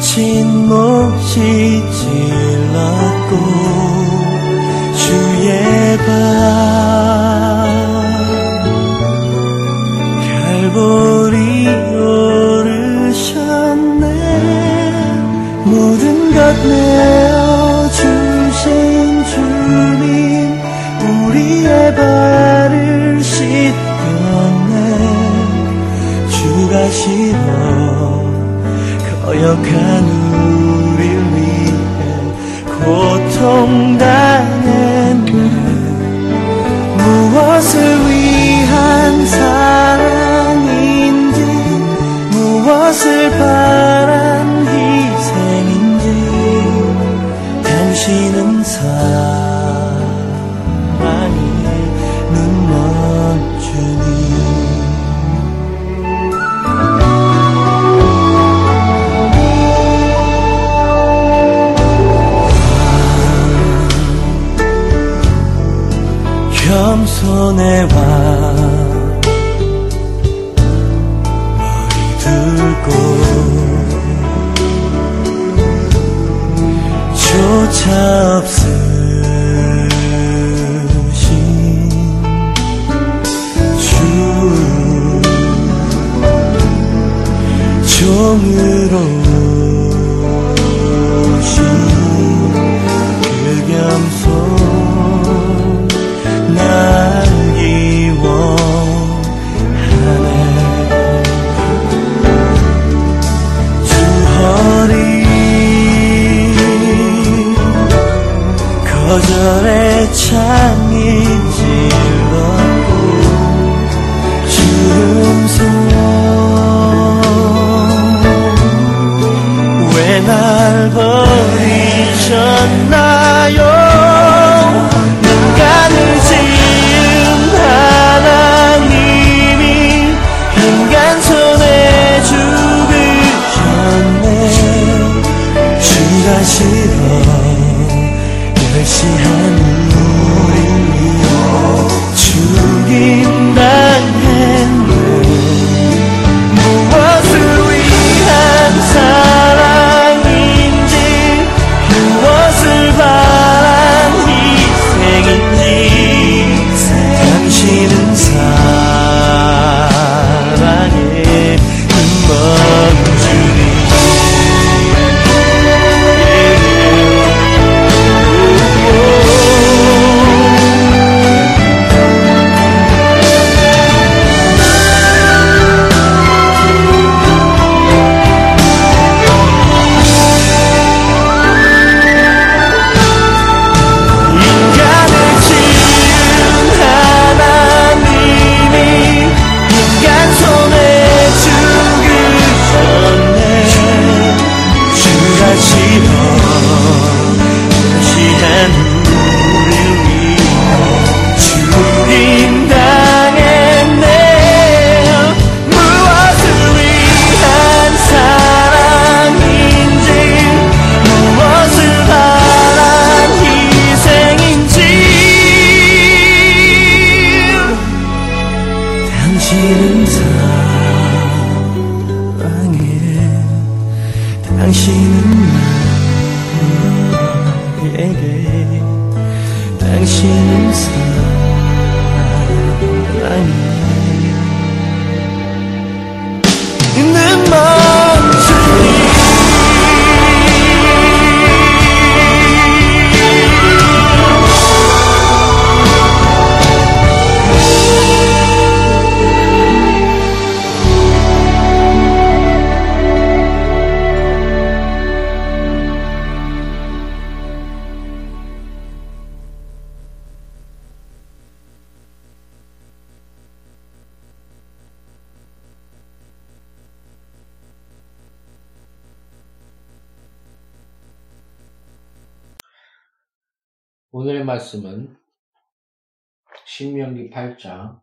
거친 못이 질렀고 주의 밤 갈보리 오르셨네. 모든 것 내어주신 주님 우리의 발을 씻었네. 주가 싫어 약한 우릴 위해 고통 다 들고 쫓아 없을 말씀은 신명기 8장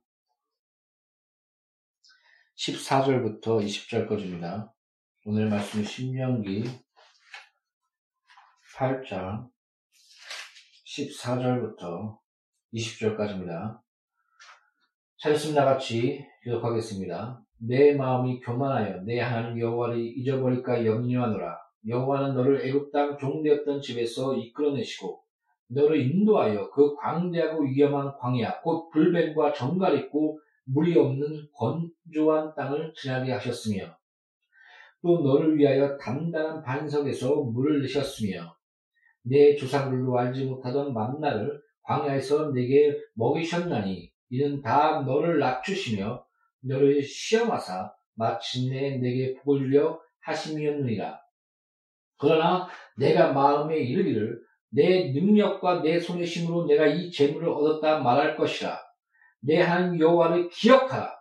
14절부터 20절까지입니다. 오늘의 말씀은 신명기 8장 14절부터 20절까지입니다. 찾았습니다. 같이 기록하겠습니다. 내 마음이 교만하여 내 하나님 여호와를 잊어버릴까 염려하노라. 여호와는 너를 애굽 땅 종되었던 집에서 이끌어내시고 너를 인도하여 그 광대하고 위험한 광야 곧 불뱀과 정갈 있고 물이 없는 건조한 땅을 지나게 하셨으며 또 너를 위하여 단단한 반석에서 물을 내셨으며 내 조상들도 알지 못하던 만나를 광야에서 내게 먹이셨나니 이는 다 너를 낮추시며 너를 시험하사 마침내 내게 복을 주려 하심이었느니라. 그러나 내가 마음에 이르기를 내 능력과 내 힘으로 내가 이 재물을 얻었다 말할 것이라. 내 하나님 여호와를 기억하라.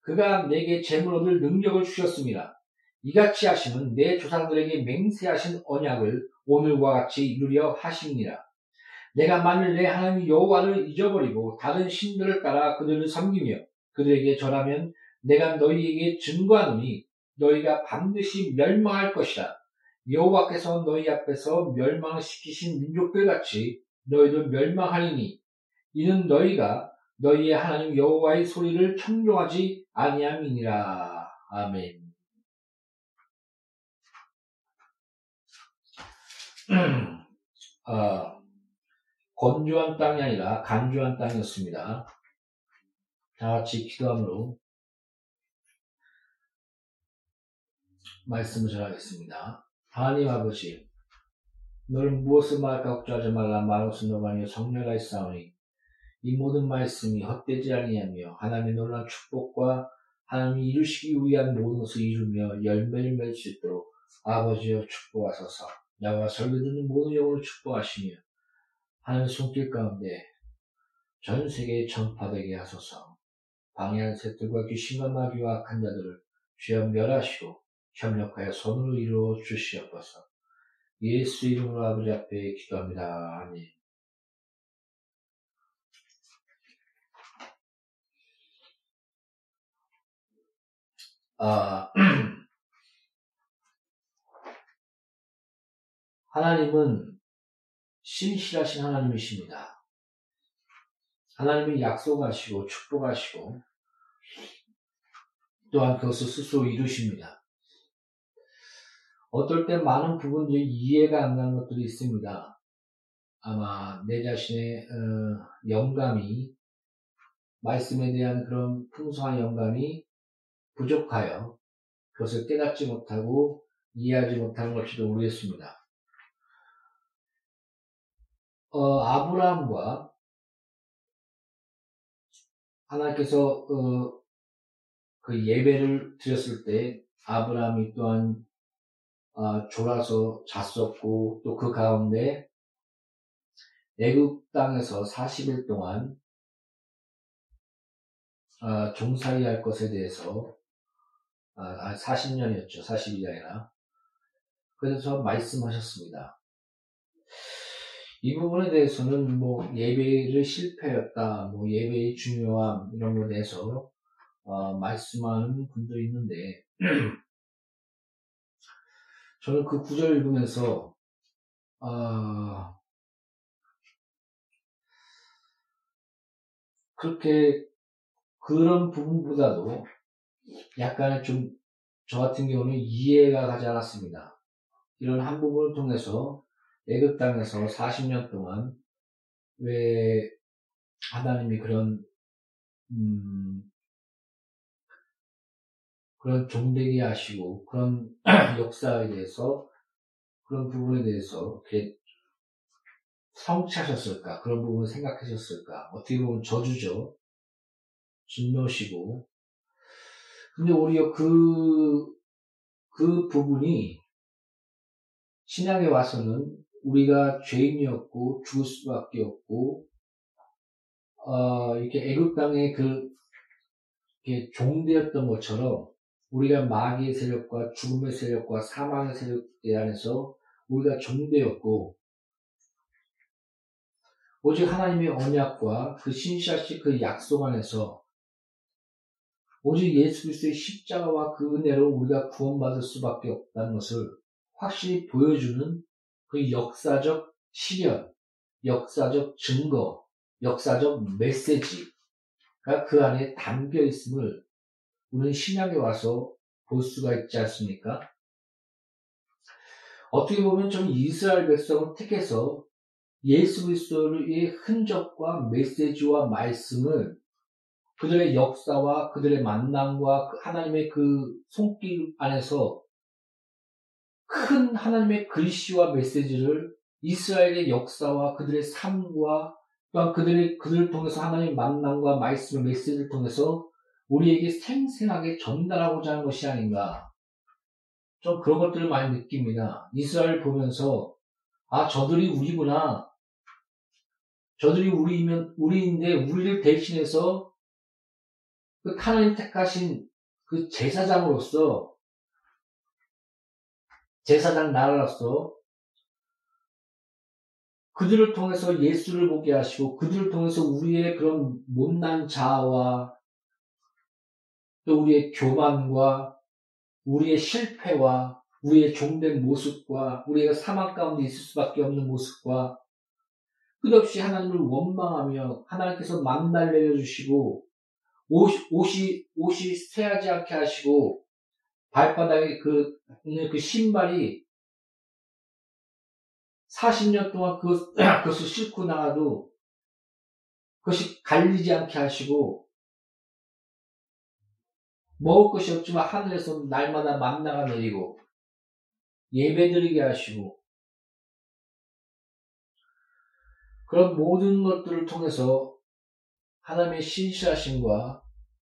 그가 내게 재물 얻을 능력을 주셨습니다. 이같이 하시면 내 조상들에게 맹세하신 언약을 오늘과 같이 이루려 하십니다. 내가 만일 내 하나님 여호와를 잊어버리고 다른 신들을 따라 그들을 섬기며 그들에게 절하면 내가 너희에게 증거하노니 너희가 반드시 멸망할 것이라. 여호와께서 너희 앞에서 멸망시키신 민족들 같이 너희도 멸망하리니 이는 너희가 너희의 하나님 여호와의 소리를 청종하지 아니함이니라. 아멘. 어, 건조한 땅이 아니라 간조한 땅이었습니다. 다 같이 기도함으로 말씀을 전하겠습니다. 하나님 아버지, 너를 무엇을 말까 걱정하지 말라. 말없이 너만이 성례가 있사오니 이 모든 말씀이 헛되지 아니하며 하나님의 놀라운 축복과 하나님이 이루시기 위한 모든 것을 이루며 열매를 맺을 수 있도록 아버지여 축복하소서. 나와 설교 듣는 모든 영혼을 축복하시며 하나님 손길 가운데 전 세계에 전파되게 하소서. 방해한 새들과 귀신과 마귀와 악한 자들을 주여 멸하시고 협력하여 손으로 이루어 주시옵소서 예수 이름으로 아버지 앞에 기도합니다. 아멘. 아, 하나님은 신실하신 하나님이십니다. 하나님은 약속하시고 축복하시고 또한 그것을 스스로 이루십니다. 어떨 때 많은 부분들이 이해가 안 가는 것들이 있습니다. 아마 내 자신의 어, 영감이 말씀에 대한 그런 풍성한 영감이 부족하여 그것을 깨닫지 못하고 이해하지 못하는 것일지도 모르겠습니다. 어, 아브라함과 하나님께서 어, 그 예배를 드렸을 때 아브라함이 또한 어, 졸아서 잤었고 또 그 가운데 애굽 땅에서 40일 동안 어, 종살이 할 것에 대해서 아, 40년이었죠. 40일이 아니라. 그래서 말씀하셨습니다. 이 부분에 대해서는 뭐 예배를 실패였다, 뭐 예배의 중요함 이런 것에 대해서 어, 말씀하는 분도 있는데 저는 그 구절 읽으면서 어, 그렇게 그런 부분보다도 약간의 좀 저 같은 경우는 이해가 가지 않았습니다. 이런 한 부분을 통해서 애굽 땅에서 40년 동안 왜 하나님이 그런 음, 그런 종되게 하시고 그런 역사에 대해서 그런 부분에 대해서 성취하셨을까? 그런 부분을 생각하셨을까? 어떻게 보면 저주죠. 진노시고. 근데 오히려 그, 그 부분이 신앙에 와서는 우리가 죄인이었고 죽을 수밖에 없고 어, 이렇게 애굽 땅에 그 이렇게 종되었던 것처럼 우리가 마귀의 세력과 죽음의 세력과 사망의 세력 안에서 우리가 종되었고 오직 하나님의 언약과 그 신실하신 그 약속 안에서 오직 예수 그리스도의 십자가와 그 은혜로 우리가 구원받을 수밖에 없다는 것을 확실히 보여주는 그 역사적 시련, 역사적 증거, 역사적 메시지가 그 안에 담겨 있음을 우리는 신약에 와서 볼 수가 있지 않습니까? 어떻게 보면 좀 이스라엘 백성을 택해서 예수 그리스도의 흔적과 메시지와 말씀을 그들의 역사와 그들의 만남과 그 하나님의 그 손길 안에서 큰 하나님의 글씨와 메시지를 이스라엘의 역사와 그들의 삶과 또한 그들의 그들을 통해서 하나님의 만남과 말씀의 메시지를 통해서 우리에게 생생하게 전달하고자 하는 것이 아닌가. 좀 그런 것들을 많이 느낍니다. 이스라엘 보면서 아 저들이 우리구나. 저들이 우리면 우리인데 우리를 대신해서 그 하나님 택하신 그 제사장으로서 제사장 나라로서 그들을 통해서 예수를 보게 하시고 그들을 통해서 우리의 그런 못난 자아와 또 우리의 교만과 우리의 실패와 우리의 종된 모습과 우리가 사망 가운데 있을 수밖에 없는 모습과 끝없이 하나님을 원망하며 하나님께서 만날 내려주시고 옷, 옷이 옷이 쇠하지 않게 하시고 발바닥에 그, 그 신발이 40년 동안 그, 그것을 싣고 나가도 그것이 갈리지 않게 하시고 먹을 것이 없지만 하늘에서 날마다 만나가 내리고 예배드리게 하시고 그런 모든 것들을 통해서 하나님의 신실하심과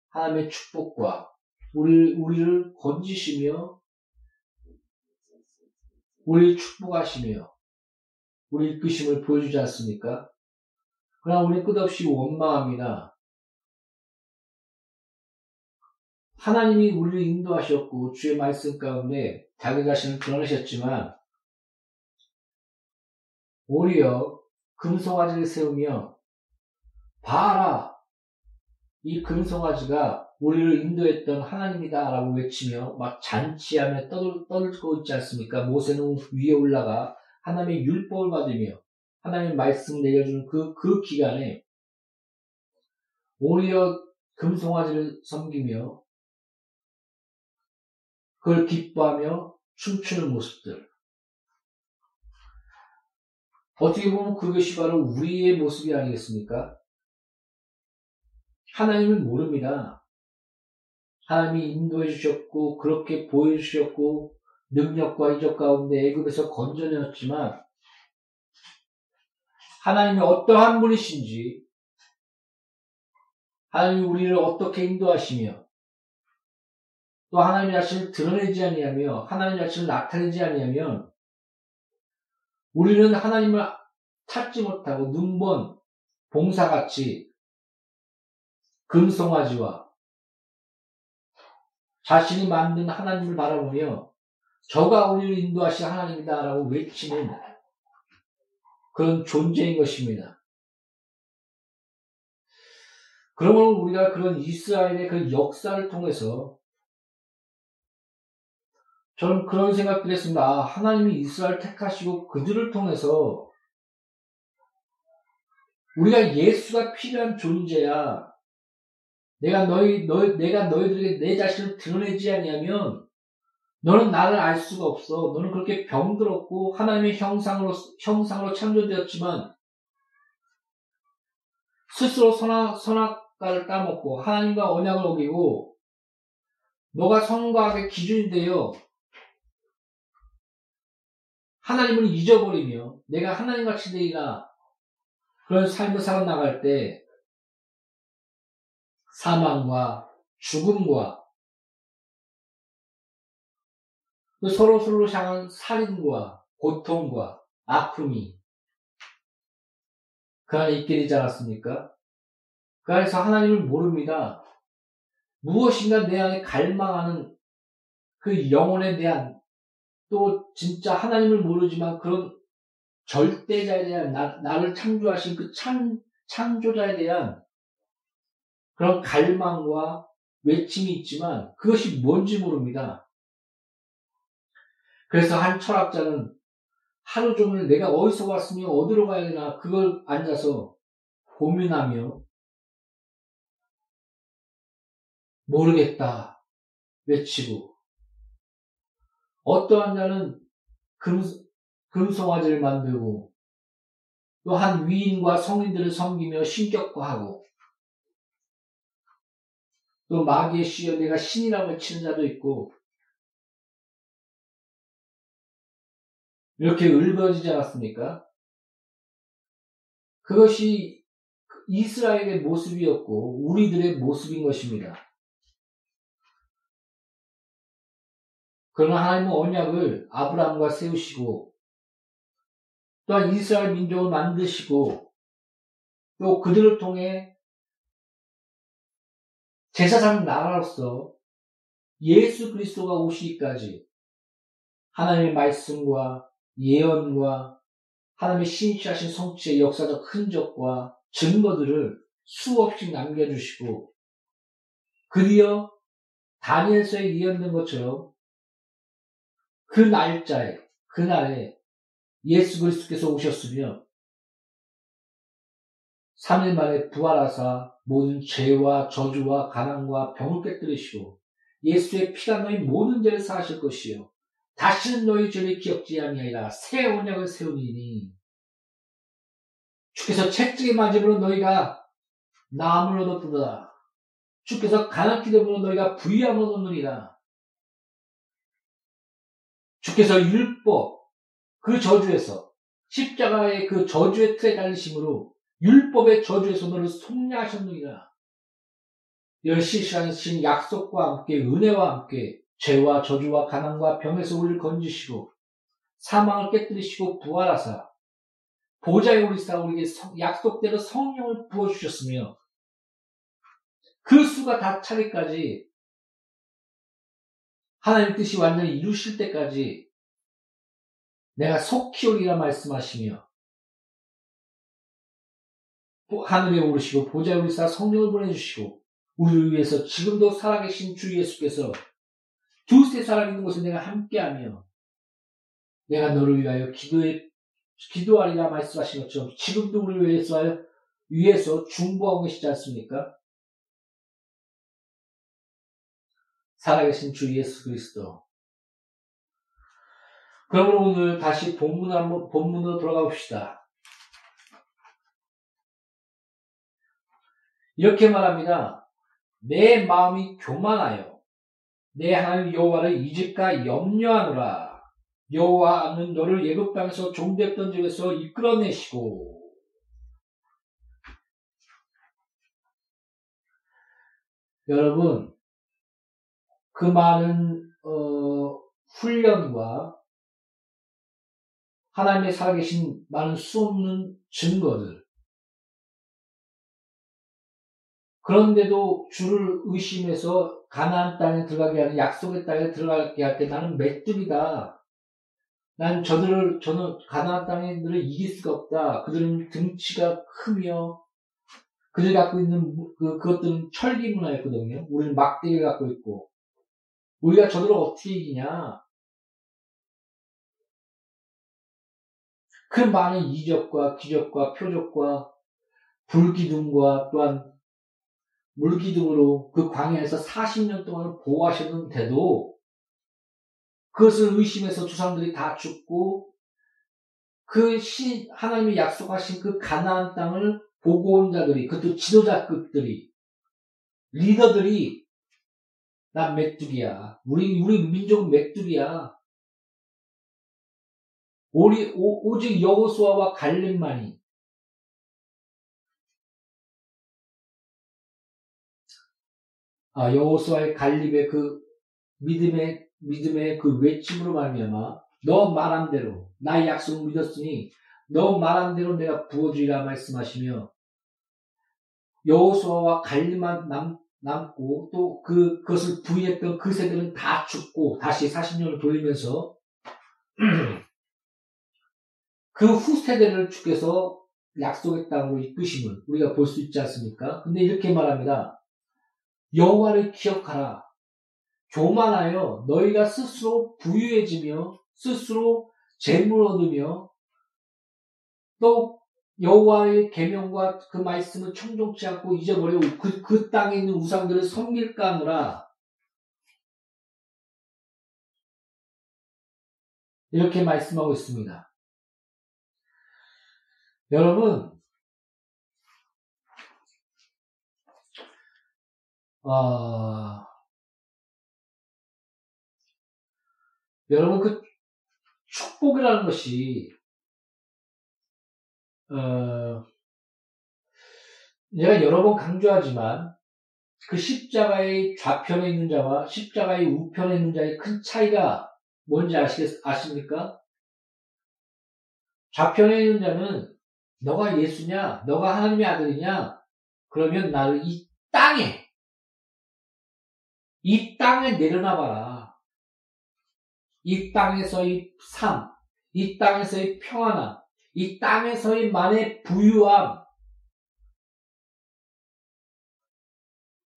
하나님의 축복과 우리, 우리를 건지시며 우리를 축복하시며 우리 이끄심을 보여주지 않습니까? 그러나 우리 끝없이 원망합니다. 하나님이 우리를 인도하셨고 주의 말씀 가운데 자기 자신을 드러내셨지만 오히려 금송아지를 세우며 봐라 이 금송아지가 우리를 인도했던 하나님이다라고 외치며 막 잔치하며 떠들, 떠들고 있지 않습니까? 모세는 위에 올라가 하나님의 율법을 받으며 하나님의 말씀을 내려주는 그, 그 기간에 오히려 금송아지를 섬기며 그걸 기뻐하며 춤추는 모습들. 어떻게 보면 그것이 바로 우리의 모습이 아니겠습니까? 하나님은 모릅니다. 하나님이 인도해 주셨고 그렇게 보여 주셨고 능력과 이적 가운데 애굽에서 건져내었지만 하나님이 어떠한 분이신지 하나님이 우리를 어떻게 인도하시며 또 하나님 자신을 드러내지 아니하며 하나님 자신을 나타내지 아니하면 우리는 하나님을 찾지 못하고 눈먼 봉사같이 금송아지와 자신이 만든 하나님을 바라보며 저가 우리를 인도하신 하나님이다라고 외치는 그런 존재인 것입니다. 그러면 우리가 그런 이스라엘의 그 역사를 통해서 저는 그런 생각들 했습니다. 아, 하나님이 이스라엘 택하시고 그들을 통해서 우리가 예수가 필요한 존재야. 내가 너희, 너 내가 너희들에게 내 자신을 드러내지 않냐면 너는 나를 알 수가 없어. 너는 그렇게 병들었고 하나님의 형상으로 형상으로 창조되었지만 스스로 선악 선악과를 따먹고 하나님과 언약을 어기고 너가 성과 악의 기준이 되어 하나님을 잊어버리며 내가 하나님같이 되리라 그런 삶을 살아나갈 때 사망과 죽음과 서로 서로 향한 살인과 고통과 아픔이 그 안에 있게 되지 않았습니까? 그 안에서 하나님을 모릅니다. 무엇인가 내 안에 갈망하는 그 영혼에 대한 또 진짜 하나님을 모르지만 그런 절대자에 대한 나, 나를 창조하신 그 창, 창조자에 대한 그런 갈망과 외침이 있지만 그것이 뭔지 모릅니다. 그래서 한 철학자는 하루 종일 내가 어디서 왔으며 어디로 가야 되나 그걸 앉아서 고민하며 모르겠다 외치고 어떠한 자는 금, 금송아지를 만들고 또한 위인과 성인들을 섬기며 신격화하고 또 마귀의 씨여 내가 신이라고 외치는 자도 있고 이렇게 읊어지지 않았습니까? 그것이 이스라엘의 모습이었고 우리들의 모습인 것입니다. 그러나 하나님은 언약을 아브라함과 세우시고 또한 이스라엘 민족을 만드시고 또 그들을 통해 제사장 나라로서 예수 그리스도가 오시기까지 하나님의 말씀과 예언과 하나님의 신실하신 성취의 역사적 흔적과 증거들을 수없이 남겨주시고 드디어 다니엘서에 예언된 것처럼 그 날짜에 그날에 예수 그리스도께서 오셨으며 3일 만에 부활하사 모든 죄와 저주와 가난과 병을 깨뜨리시고 예수의 피가 너희 모든 죄를 사하실 것이요. 다시는 너희 죄를 기억지 아니하리라. 새 언약을 세우리니. 주께서 채찍에 맞음으로 너희가 나음을 얻었도다. 주께서 가난기 되므로 너희가 부유함을 얻느니라 주께서 율법 그 저주에서 십자가의 그 저주의 틀에 달리심으로 율법의 저주에서 너를 속량하셨느니라. 이런 실시하신 약속과 함께 은혜와 함께 죄와 저주와 가난과 병에서 우리를 건지시고 사망을 깨뜨리시고 부활하사 보좌에 오리사 우리에게 약속대로 성령을 부어주셨으며 그 수가 다 차기까지 하나님 뜻이 완전히 이루실 때까지 내가 속히 오리라 말씀하시며 하늘에 오르시고 보좌에 오리사 성령을 보내주시고 우리를 위해서 지금도 살아계신 주 예수께서 두세 사람 있는 곳에 내가 함께하며 내가 너를 위하여 기도해 기도하리라 말씀하신 것처럼 지금도 우리를 위해서 위해서 중보하고 계시지 않습니까? 살아계신 주 예수 그리스도. 그러면 오늘 다시 본문 한번 본문으로 돌아가 봅시다. 이렇게 말합니다. 내 마음이 교만하여 내 하나님 여호와를 이집까 염려하노라. 여호와는 너를 예굽 땅에서 종됐던 집에서 이끌어내시고 여러분 그 많은 어, 훈련과 하나님의 살아계신 많은 수 없는 증거들 그런데도 주를 의심해서 가나안 땅에 들어가게 하는 약속의 땅에 들어가게 할 때 나는 메뚜기다. 난 저들을 저는 가나안 땅에들을 이길 수가 없다. 그들은 등치가 크며 그들이 갖고 있는 그 그것들은 철기 문화였거든요. 우리는 막대기 갖고 있고 우리가 저들을 어떻게 이기냐? 그 많은 이적과 기적과 표적과 불기둥과 또한 물기둥으로 그 광야에서 40년 동안 보호하셨는데도 그것을 의심해서 주상들이 다 죽고 그 시, 하나님이 약속하신 그 가나안 땅을 보고 온 자들이 그것도 지도자급들이 리더들이 난 메뚜기야. 우리, 우리 민족은 메뚜기야. 우리, 오, 오직 여호수아와 갈렙만이 아, 여호수아의 갈렙의 그 믿음의 믿음의 그 외침으로 말미암아 너 말한 대로 나의 약속을 믿었으니 너 말한 대로 내가 부어주리라 말씀하시며 여호수아와 갈렙만 남 남고 또 그, 그것을 부인했던 그 세대는 다 죽고 다시 40년을 돌리면서 그 후 세대를 주께서 약속의 땅으로 이끄심을 우리가 볼 수 있지 않습니까? 근데 이렇게 말합니다. 여호와를 기억하라. 교만하여 너희가 스스로 부유해지며 스스로 재물 얻으며 또 여호와의 계명과 그 말씀을 청종치 않고 잊어버리고 그, 그 땅에 있는 우상들을 섬길까 하노라. 이렇게 말씀하고 있습니다. 여러분, 어, 여러분 그 축복이라는 것이 어, 제가 여러 번 강조하지만 그 십자가의 좌편에 있는 자와 십자가의 우편에 있는 자의 큰 차이가 뭔지 아시겠, 아십니까? 좌편에 있는 자는 너가 예수냐? 너가 하나님의 아들이냐? 그러면 나를 이 땅에 이 땅에 내려놔봐라. 이 땅에서의 삶, 이 땅에서의 평안함, 이 땅에서의 만의 부유함,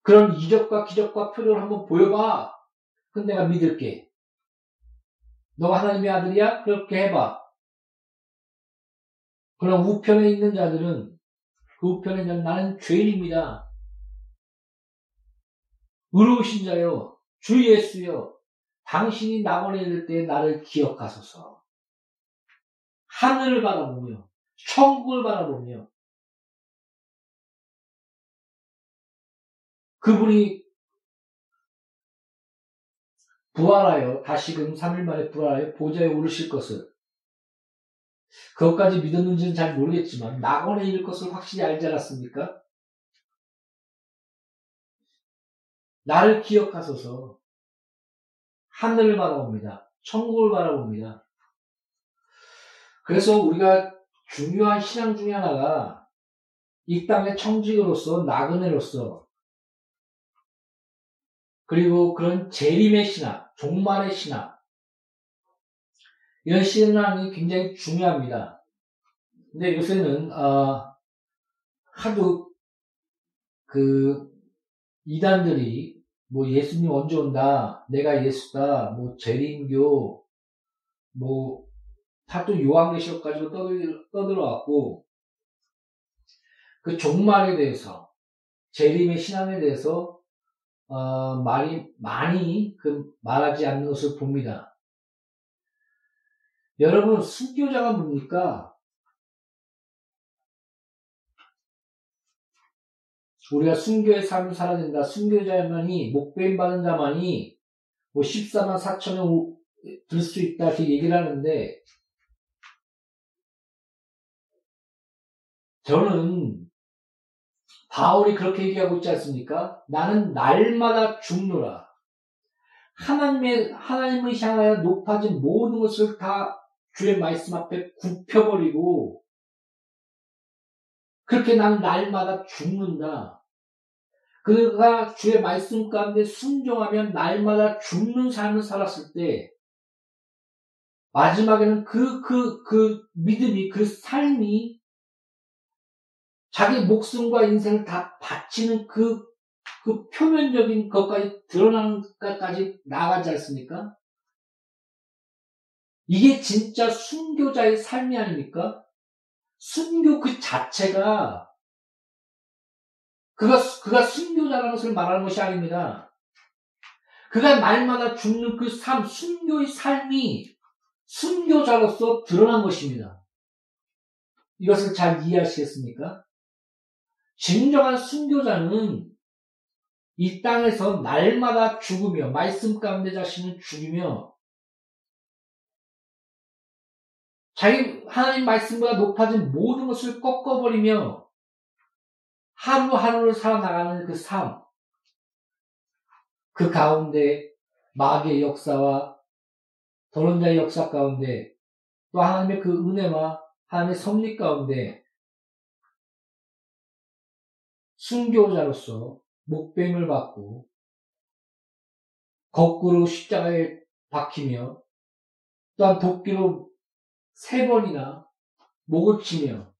그런 이적과 기적과 표를 한번 보여봐. 그럼 내가 믿을게. 너가 하나님의 아들이야? 그렇게 해봐. 그럼 우편에 있는 자들은 그 우편에 있는 나는 죄인입니다. 의로우신 자요, 주 예수여, 당신이 낙원에 이를 때 나를 기억하소서. 하늘을 바라보며 천국을 바라보며 그분이 부활하여 다시금 3일 만에 부활하여 보좌에 오르실 것을 그것까지 믿었는지는 잘 모르겠지만 낙원에 이를 것을 확실히 알지 않았습니까? 나를 기억하소서 하늘을 바라봅니다. 천국을 바라봅니다. 그래서 우리가 중요한 신앙 중에 하나가 이 땅의 청직으로서 나그네로서 그리고 그런 재림의 신앙, 종말의 신앙 이런 신앙이 굉장히 중요합니다. 근데 요새는 어, 하도 그 이단들이 뭐 예수님 언제 온다, 내가 예수다, 뭐 재림교, 뭐 다 또 요한계시록 가지고 떠들, 어왔고 그 종말에 대해서 재림의 신앙에 대해서 어, 말이 많이 그 말하지 않는 것을 봅니다. 여러분 순교자가 뭡니까? 우리가 순교의 삶을 살아야 된다. 순교자만이 목배임 받은 자만이 뭐 14만 4천을 들수 있다 이렇게 얘기를 하는데 저는 바울이 그렇게 얘기하고 있지 않습니까? 나는 날마다 죽노라. 하나님의, 하나님을 향하여 높아진 모든 것을 다 주의 말씀 앞에 굽혀버리고, 그렇게 나는 날마다 죽는다. 그가 주의 말씀 가운데 순종하면 날마다 죽는 삶을 살았을 때, 마지막에는 그, 그, 그 믿음이, 그 삶이 자기 목숨과 인생을 다 바치는 그, 그 표면적인 것까지 드러나는 것까지 나가지 않습니까? 이게 진짜 순교자의 삶이 아닙니까? 순교 그 자체가 그가, 그가 순교자라는 것을 말하는 것이 아닙니다. 그가 날마다 죽는 그 삶, 순교의 삶이 순교자로서 드러난 것입니다. 이것을 잘 이해하시겠습니까? 진정한 순교자는 이 땅에서 날마다 죽으며 말씀 가운데 자신을 죽이며 자기 하나님 말씀보다 높아진 모든 것을 꺾어버리며 하루하루를 살아나가는 그 삶, 그 가운데 마귀의 역사와 도론자의 역사 가운데 또 하나님의 그 은혜와 하나님의 섭리 가운데 순교자로서 목뱀을 받고 거꾸로 십자가에 박히며 또한 도끼로 세 번이나 목을 치며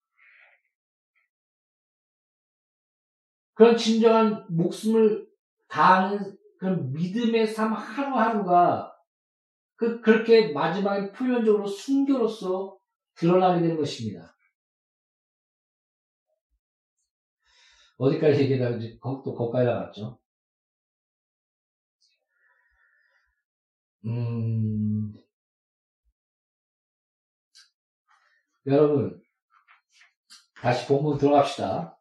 그런 진정한 목숨을 다하는 그런 믿음의 삶 하루하루가 그, 그렇게 마지막에 표면적으로 순교로서 드러나게 되는 것입니다. 어디까지 얘기하다 이제 또 거기까지 나갔죠. 음, 여러분, 다시 본문 들어갑시다.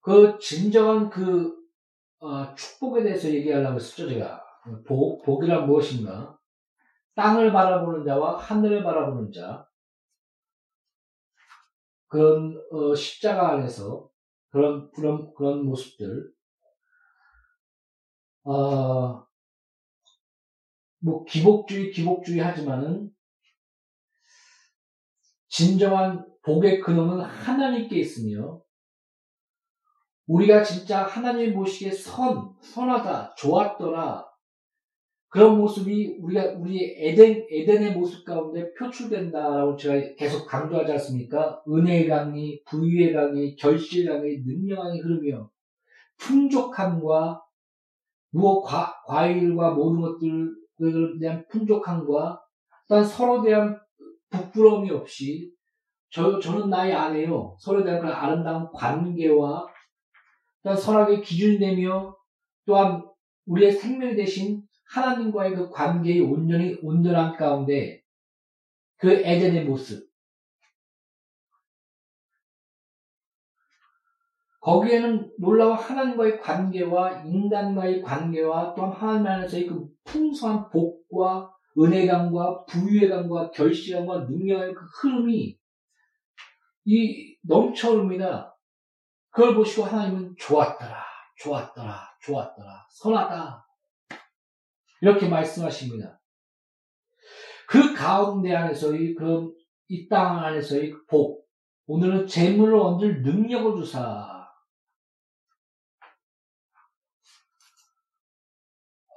그 진정한 그 어, 축복에 대해서 얘기하려고 했었죠 제가 복 복이란 무엇인가 땅을 바라보는 자와 하늘을 바라보는 자 그런 어, 십자가 안에서 그런 그런 그런 모습들 어, 뭐 기복주의 기복주의 하지만은 진정한 복의 근원은 하나님께 있으며 우리가 진짜 하나님 보시기에 선, 선하다, 좋았더라. 그런 모습이 우리가 우리 에덴 에덴의 모습 가운데 표출된다라고 제가 계속 강조하지 않습니까? 은혜의 강이, 부유의 강이, 결실의 강이, 능력의 흐르며 풍족함과 무엇 과, 과일과 모든 것들에 대한 풍족함과 또한 서로 대한 부끄러움이 없이 저, 저는 나의 아내요. 서로에 대한 그 아름다운 관계와 또한 선악의 기준이 되며 또한 우리의 생명 대신 하나님과의 그 관계의 온전히 온전한 가운데 그 에덴의 모습 거기에는 놀라운 하나님과의 관계와 인간과의 관계와 또한 하나님 안에서의 그 풍성한 복과 은혜감과 부유의감과 결실감과 능력의 그 흐름이 이 넘쳐 흐릅니다. 그걸 보시고 하나님은 좋았더라, 좋았더라, 좋았더라, 선하다. 이렇게 말씀하십니다. 그 가운데 안에서의 그런 이땅 안에서의 복, 오늘은 재물을 얻을 능력을 주사.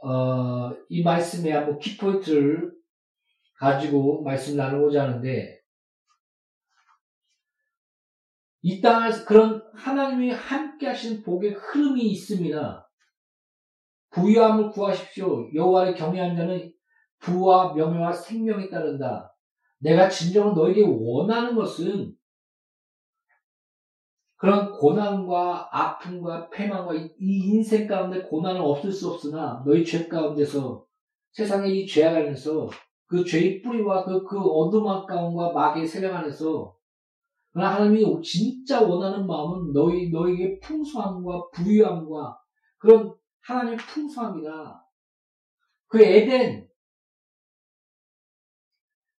어, 이 말씀에 한번 키포인트를 가지고 말씀 나누고자 하는데, 이 땅에서 그런 하나님이 함께 하신 복의 흐름이 있습니다. 부유함을 구하십시오. 여호와를 경외한 자는 부와 명예와 생명에 따른다. 내가 진정으로 너에게 원하는 것은 그런 고난과 아픔과 패망과 이 인생 가운데 고난은 없을 수 없으나 너희 죄 가운데서 세상의 이 죄악 안에서 그 죄의 뿌리와 그, 그 어둠 가운과 마귀의 세력 안에서 그러나 하나님이 진짜 원하는 마음은 너희, 너에게 풍성함과 부유함과 그런 하나님의 풍성함이다. 그 에덴,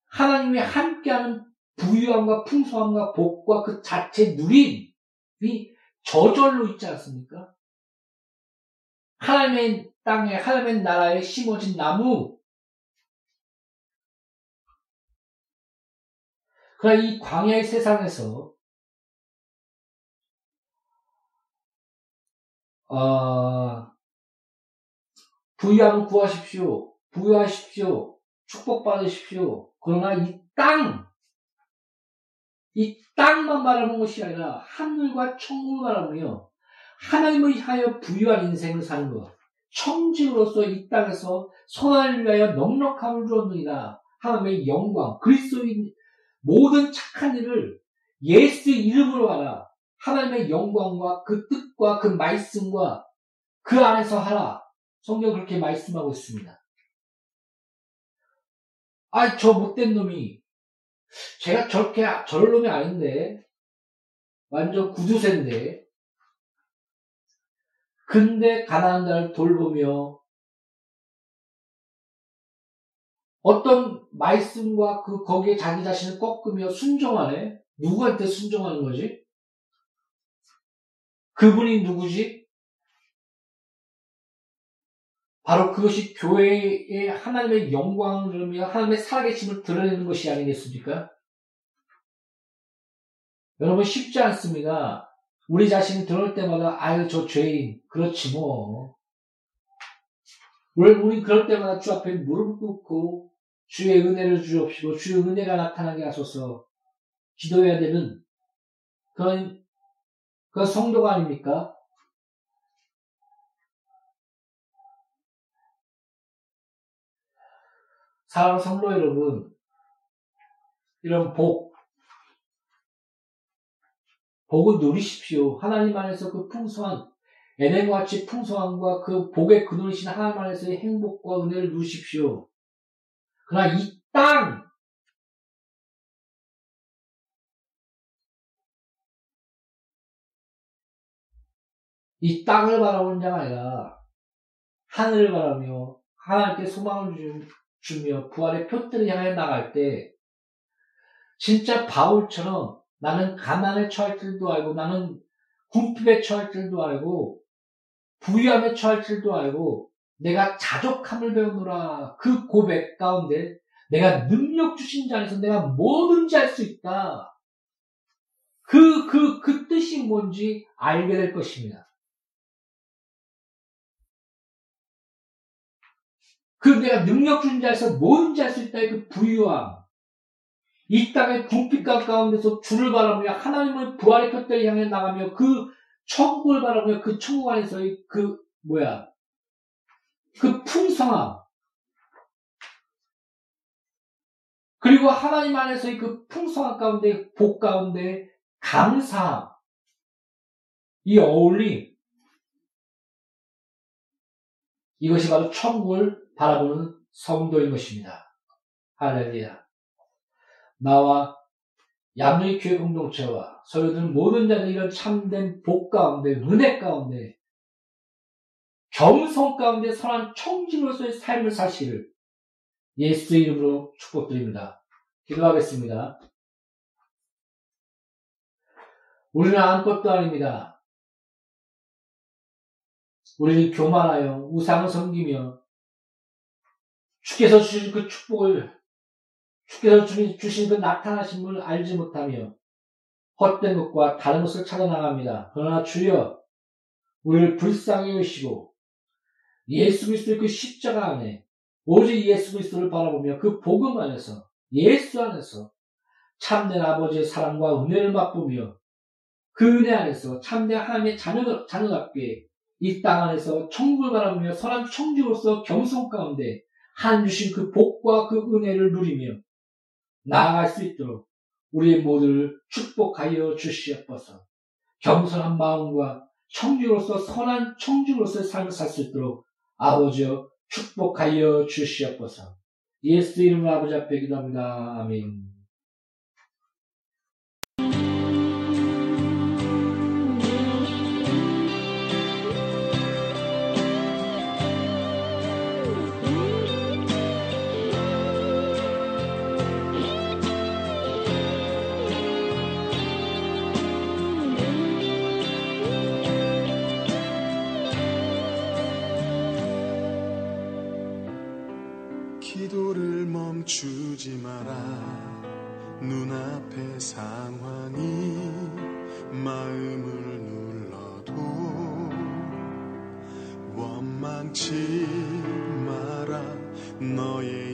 하나님이 함께하는 부유함과 풍성함과 복과 그 자체 누림이 저절로 있지 않습니까? 하나님의 땅에, 하나님의 나라에 심어진 나무, 그러나 이 광야의 세상에서 어, 부유함을 구하십시오. 부유하십시오. 축복받으십시오. 그러나 이 땅, 이 땅만 바라보는 것이 아니라 하늘과 천국을 바라보며 하나님을 향하여 부유한 인생을 사는 것. 청지로서 이 땅에서 선을 위하여 넉넉함을 주었느니라. 하나님의 영광, 그리스도인 모든 착한 일을 예수 이름으로 하라. 하나님의 영광과 그 뜻과 그 말씀과 그 안에서 하라. 성경 그렇게 말씀하고 있습니다. 아, 저 못된 놈이 제가 저렇게 저럴 놈이 아닌데 완전 구두쇠인데 근데 가난한 자를 돌보며 어떤 말씀과 그 거기에 자기 자신을 꺾으며 순종하네. 누구한테 순종하는 거지? 그분이 누구지? 바로 그것이 교회의 하나님의 영광을 하나님의 살아계심을 드러내는 것이 아니겠습니까? 여러분 쉽지 않습니다. 우리 자신이 들어올 때마다 아유 저 죄인 그렇지 뭐 우리, 우리 그럴 때마다 주 앞에 무릎 꿇고 주의 은혜를 주옵시고 주의 은혜가 나타나게 하소서 기도해야 되는 그런 그 성도가 아닙니까? 사랑 성도 여러분, 이런 복, 복을 누리십시오. 하나님 안에서 그 풍성한, 에덴과 같이 풍성함과 그 복의 근원이신 하나님 안에서의 행복과 은혜를 누리십시오. 그러나 이 땅, 이 땅을 바라보는 자가 아니라 하늘을 바라며 하나님께 소망을 주 며 부활의 표들을 향해 나갈 때 진짜 바울처럼 나는 가난에 처할 줄도 알고 나는 궁핍에 처할 줄도 알고 부유함에 처할 줄도 알고 내가 자족함을 배우노라 그 고백 가운데 내가 능력 주신 자 안에서 내가 뭐든지 할 수 있다. 그, 그, 그 뜻이 뭔지 알게 될 것입니다. 그 내가 능력 주신 자에서 뭐든지 할 수 있다의 그 부유함. 이 땅의 궁핍감 가운데서 주를 바라보며 하나님의 부활의 곁들을 향해 나가며 그 천국을 바라보며 그 천국 안에서의 그 뭐야? 그 풍성함. 그리고 하나님 안에서의 그 풍성함 가운데 복 가운데 감사함. 이 어울림. 이것이 바로 천국을 바라보는 성도인 것입니다. 할렐루야. 나와 양의 교회 공동체와 서로들 모든 자들 이런 참된 복 가운데, 은혜 가운데, 겸손 가운데 선한 청진으로서의 삶을 사시를 예수 이름으로 축복드립니다. 기도하겠습니다. 우리는 아무것도 아닙니다. 우리는 교만하여 우상을 섬기며 주께서 주신 그 축복을 주께서 주신 그 나타나신 분을 알지 못하며 헛된 것과 다른 것을 찾아 나갑니다. 그러나 주여 우리를 불쌍히 여시고 예수 그리스도의 그 십자가 안에 오직 예수 그리스도를 바라보며 그 복음 안에서 예수 안에서 참된 아버지의 사랑과 은혜를 맛보며 그 은혜 안에서 참된 하나님의 자녀, 자녀답게 이 땅 안에서 천국을 바라보며 선한 청주로서 겸손 가운데 한 주신 그 복과 그 은혜를 누리며 나아갈 수 있도록 우리의 모두를 축복하여 주시옵소서. 겸손한 마음과 청주로서 선한 청주로서의 삶을 살 수 있도록 아버지여 축복하여 주시옵소서. 예수 이름으로 아버지 앞에 기도합니다. 아멘. 멈추지 마라. 눈앞의 상황이 마음을 눌러도 원망치 마라. 너의